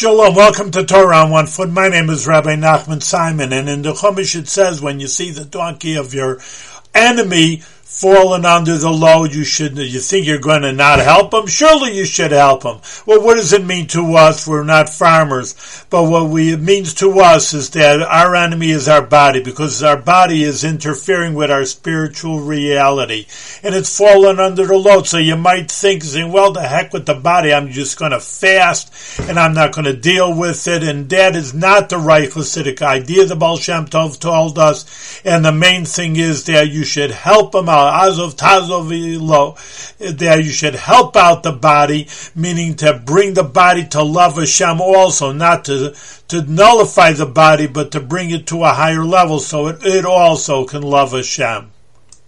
Shalom, welcome to Torah on One Foot. My name is Rabbi Nachman Simon, and in the Chumash it says when you see the donkey of your enemy fallen under the load, you should, you think you're going to not help them? Surely you should help them. Well, what does it mean to us? We're not farmers. But what we, it means to us is that our enemy is our body because our body is interfering with our spiritual reality and it's fallen under the load. So you might think, saying, well, the heck with the body. I'm just going to fast and I'm not going to deal with it. And that is not the right Hasidic idea the Baal Shem Tov told us. And the main thing is that you should help them out azov tazov lo. There you should help out the body, meaning to bring the body to love Hashem also, not to to nullify the body, but to bring it to a higher level so it, it also can love Hashem.